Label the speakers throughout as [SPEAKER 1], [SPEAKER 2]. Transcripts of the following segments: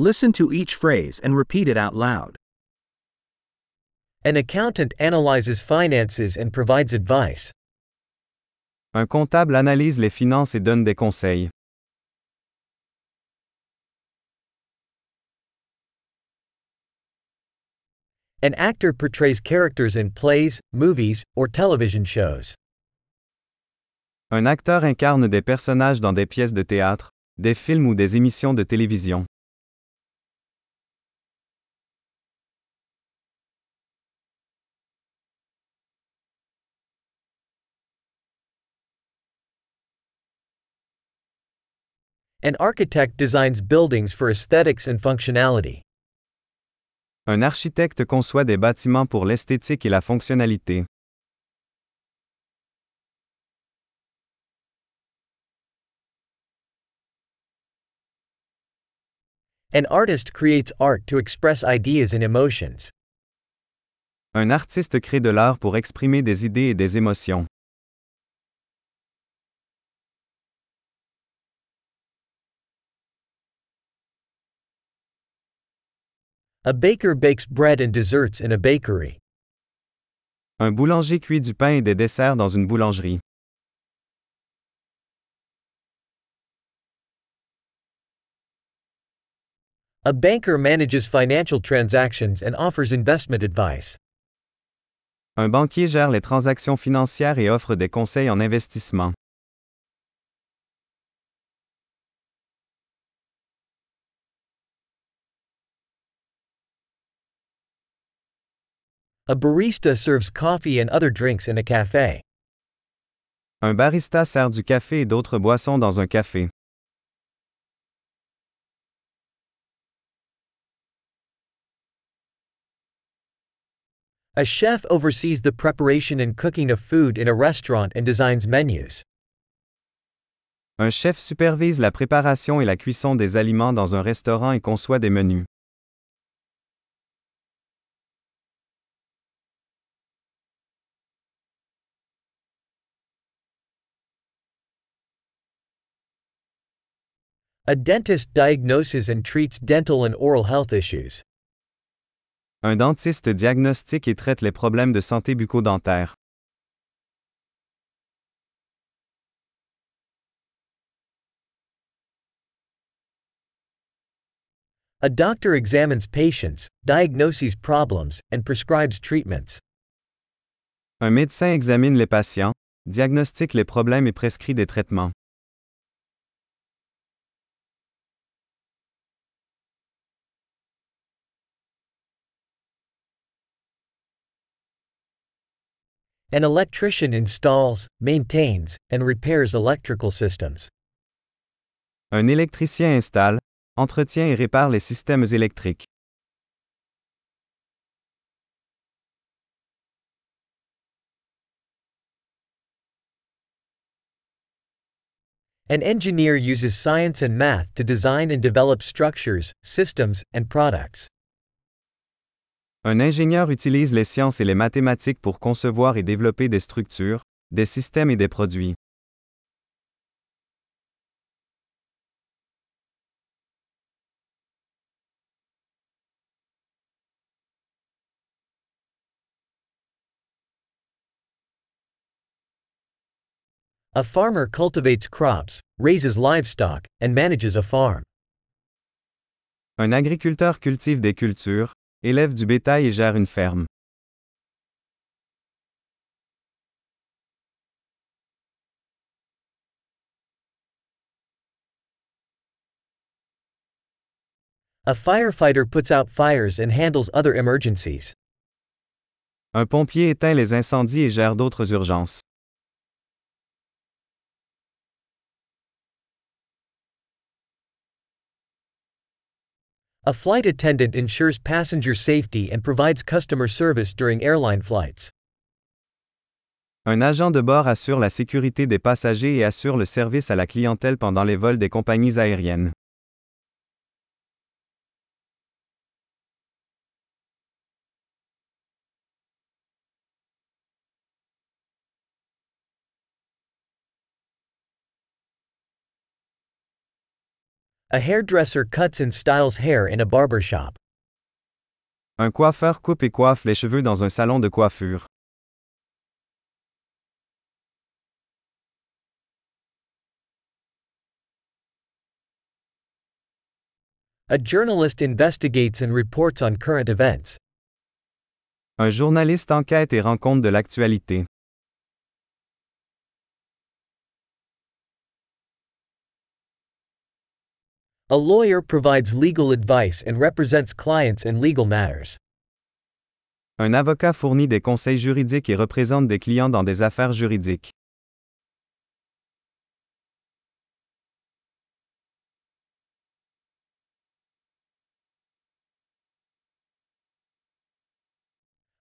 [SPEAKER 1] Listen to each phrase and repeat it out loud.
[SPEAKER 2] An accountant analyzes finances and provides advice.
[SPEAKER 3] Un comptable analyse les finances et donne des conseils.
[SPEAKER 2] An actor portrays characters in plays, movies, or television shows.
[SPEAKER 3] Un acteur incarne des personnages dans des pièces de théâtre, des films ou des émissions de télévision.
[SPEAKER 2] An architect designs buildings for aesthetics and functionality.
[SPEAKER 3] Un architecte conçoit des bâtiments pour l'esthétique et la fonctionnalité.
[SPEAKER 2] An artist creates art to express ideas and emotions.
[SPEAKER 3] Un artiste crée de l'art pour exprimer des idées et des émotions.
[SPEAKER 2] A baker bakes bread and desserts in a bakery.
[SPEAKER 3] Un boulanger cuit du pain et des desserts dans une boulangerie.
[SPEAKER 2] A banker manages financial transactions and offers investment advice.
[SPEAKER 3] Un banquier gère les transactions financières et offre des conseils en investissement.
[SPEAKER 2] A barista serves coffee and other drinks in a cafe.
[SPEAKER 3] Un barista sert du café et d'autres boissons dans un café.
[SPEAKER 2] A chef oversees the preparation and cooking of food in a restaurant and designs menus.
[SPEAKER 3] Un chef supervise la préparation et la cuisson des aliments dans un restaurant et conçoit des menus.
[SPEAKER 2] A dentist diagnoses and treats dental and oral health issues.
[SPEAKER 3] Un dentiste diagnostique et traite les problèmes de santé bucco-dentaire.
[SPEAKER 2] A doctor examines patients, diagnoses problems, and prescribes treatments.
[SPEAKER 3] Un médecin examine les patients, diagnostique les problèmes et prescrit des traitements.
[SPEAKER 2] An electrician installs, maintains, and repairs electrical systems.
[SPEAKER 3] Un électricien installe, entretient et répare les systèmes électriques.
[SPEAKER 2] An engineer uses science and math to design and develop structures, systems, and products.
[SPEAKER 3] Un ingénieur utilise les sciences et les mathématiques pour concevoir et développer des structures, des systèmes et des produits.
[SPEAKER 2] A farmer cultivates crops, raises livestock, and manages a farm.
[SPEAKER 3] Un agriculteur cultive des cultures, élève du bétail et gère une ferme.
[SPEAKER 2] A firefighter puts out fires and handles other emergencies.
[SPEAKER 3] Un pompier éteint les incendies et gère d'autres urgences.
[SPEAKER 2] A flight attendant ensures passenger safety and provides customer service during airline flights.
[SPEAKER 3] Un agent de bord assure la sécurité des passagers et assure le service à la clientèle pendant les vols des compagnies aériennes.
[SPEAKER 2] A hairdresser cuts and styles hair in a barber shop.
[SPEAKER 3] Un coiffeur coupe et coiffe les cheveux dans un salon de coiffure.
[SPEAKER 2] A journalist investigates and reports on current events.
[SPEAKER 3] Un journaliste enquête et rend compte de l'actualité.
[SPEAKER 2] A lawyer provides legal advice and represents clients in legal matters.
[SPEAKER 3] Un avocat fournit des conseils juridiques et représente des clients dans des affaires juridiques.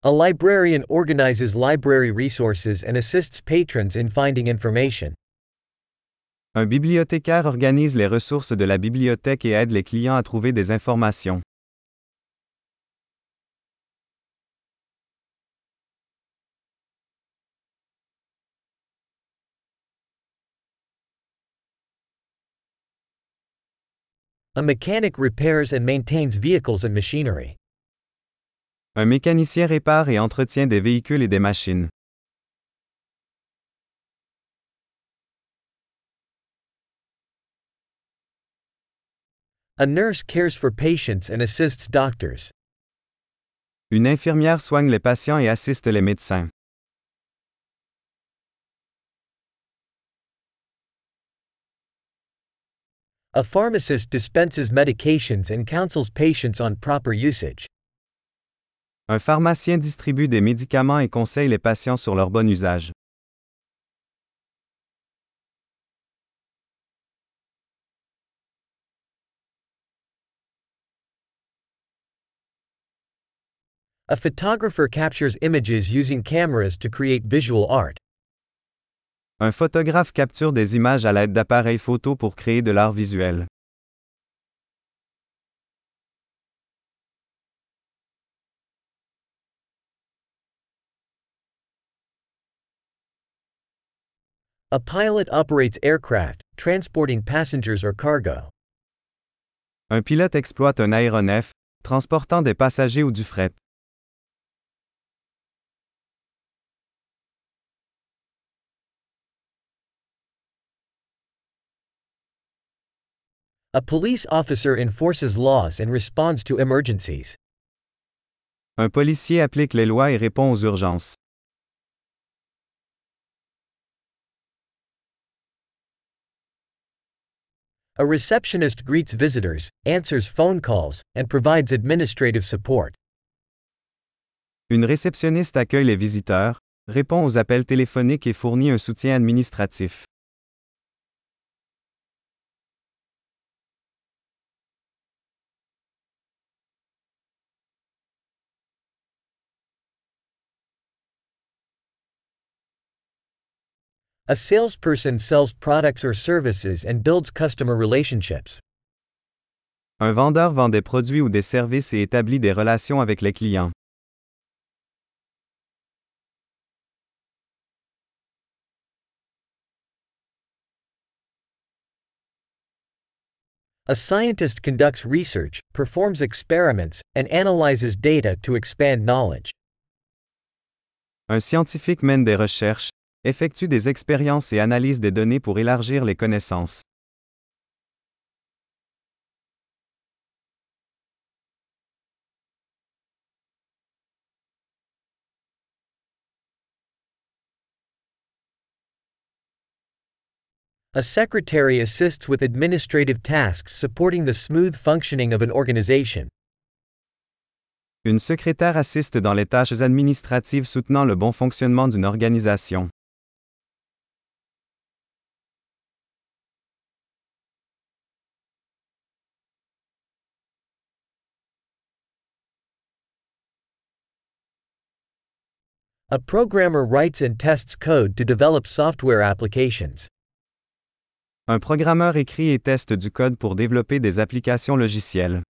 [SPEAKER 2] A librarian organizes library resources and assists patrons in finding information.
[SPEAKER 3] Un bibliothécaire organise les ressources de la bibliothèque et aide les clients à trouver des informations.
[SPEAKER 2] A mechanic repairs and maintains vehicles and machinery.
[SPEAKER 3] Un mécanicien répare et entretient des véhicules et des machines.
[SPEAKER 2] A nurse cares for patients and assists doctors.
[SPEAKER 3] Une infirmière soigne les patients et assiste les médecins.
[SPEAKER 2] A pharmacist dispenses medications and counsels patients on proper usage.
[SPEAKER 3] Un pharmacien distribue des médicaments et conseille les patients sur leur bon usage.
[SPEAKER 2] A photographer captures images using cameras to create visual art.
[SPEAKER 3] Un photographe capture des images à l'aide d'appareils photo pour créer de l'art visuel.
[SPEAKER 2] A pilot operates aircraft, transporting passengers or cargo.
[SPEAKER 3] Un pilote exploite un aéronef, transportant des passagers ou du fret.
[SPEAKER 2] A police officer enforces laws and responds to emergencies.
[SPEAKER 3] Un policier applique les lois et répond aux urgences.
[SPEAKER 2] A receptionist greets visitors, answers phone calls, and provides administrative support.
[SPEAKER 3] Une réceptionniste accueille les visiteurs, répond aux appels téléphoniques et fournit un soutien administratif.
[SPEAKER 2] A salesperson sells products or services and builds customer relationships.
[SPEAKER 3] Un vendeur vend des produits ou des services et établit des relations avec les clients.
[SPEAKER 2] A scientist conducts research, performs experiments, and analyzes data to expand knowledge.
[SPEAKER 3] Un scientifique mène des recherches, effectue des expériences et analyse des données pour élargir les connaissances.
[SPEAKER 2] A secretary assists with administrative tasks supporting the smooth functioning of an organization.
[SPEAKER 3] Une secrétaire assiste dans les tâches administratives soutenant le bon fonctionnement d'une organisation.
[SPEAKER 2] A programmer writes and tests code to develop software applications.
[SPEAKER 3] Un programmeur écrit et teste du code pour développer des applications logicielles.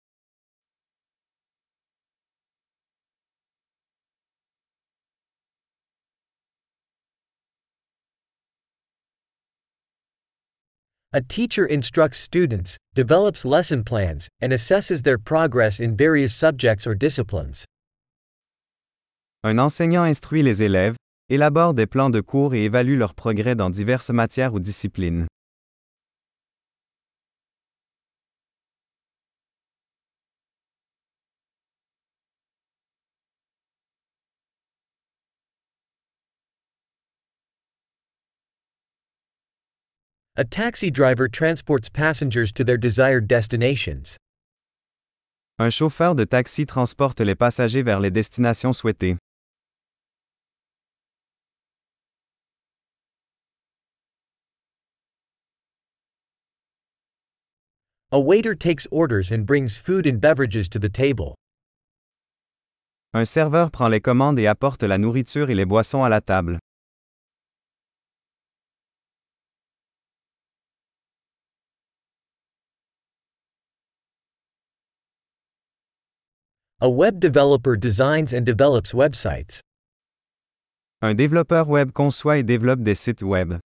[SPEAKER 2] A teacher instructs students, develops lesson plans, and assesses their progress in various subjects or disciplines.
[SPEAKER 3] Un enseignant instruit les élèves, élabore des plans de cours et évalue leur progrès dans diverses matières ou disciplines.
[SPEAKER 2] A taxi driver transports passengers to their desired destinations.
[SPEAKER 3] Un chauffeur de taxi transporte les passagers vers les destinations souhaitées.
[SPEAKER 2] A waiter takes orders and brings food and beverages to the table.
[SPEAKER 3] Un serveur prend les commandes et apporte la nourriture et les boissons à la table.
[SPEAKER 2] A web developer designs and develops websites.
[SPEAKER 3] Un développeur web conçoit et développe des sites web.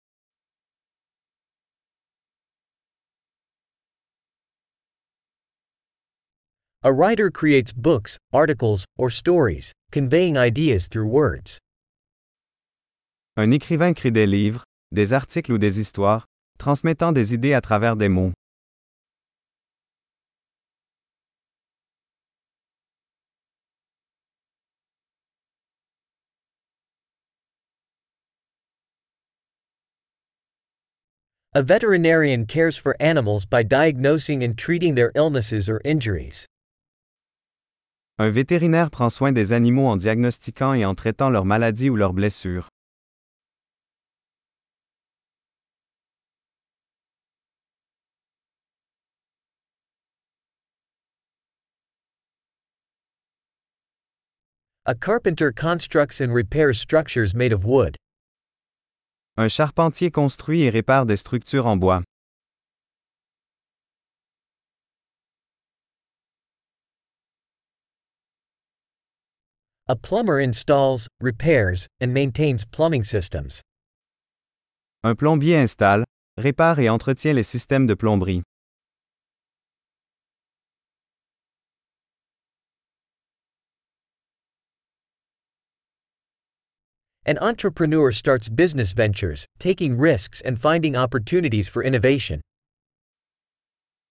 [SPEAKER 2] A writer creates books, articles, or stories, conveying ideas through words.
[SPEAKER 3] Un écrivain crée des livres, des articles ou des histoires, transmettant des idées à travers des mots.
[SPEAKER 2] A veterinarian cares for animals by diagnosing and treating their illnesses or injuries.
[SPEAKER 3] Un vétérinaire prend soin des animaux en diagnostiquant et en traitant leurs maladies ou leurs blessures.
[SPEAKER 2] A carpenter constructs and repairs structures made of wood.
[SPEAKER 3] Un charpentier construit et répare des structures en bois.
[SPEAKER 2] A plumber installs, repairs, and maintains plumbing systems.
[SPEAKER 3] Un plombier installe, répare et entretient les systèmes de plomberie.
[SPEAKER 2] An entrepreneur starts business ventures, taking risks and finding opportunities for innovation.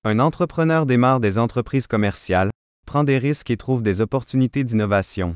[SPEAKER 3] Un entrepreneur démarre des entreprises commerciales, prend des risques et trouve des opportunités d'innovation.